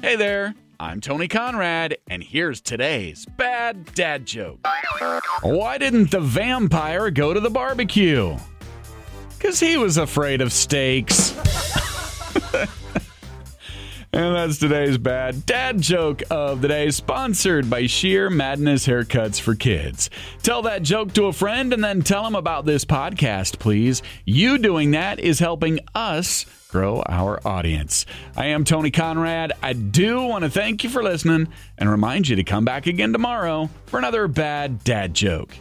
Hey there, I'm Tony Conrad, and here's today's bad dad joke. Why didn't the vampire go to the barbecue? Because he was afraid of steaks. and that's today's bad dad joke of the day, sponsored by Sheer Madness Haircuts for Kids. Tell that joke to a friend and then tell them about this podcast, please. You doing that is helping us grow our audience. I am Tony Conrad. I do want to thank you for listening and remind you to come back again tomorrow for another bad dad joke.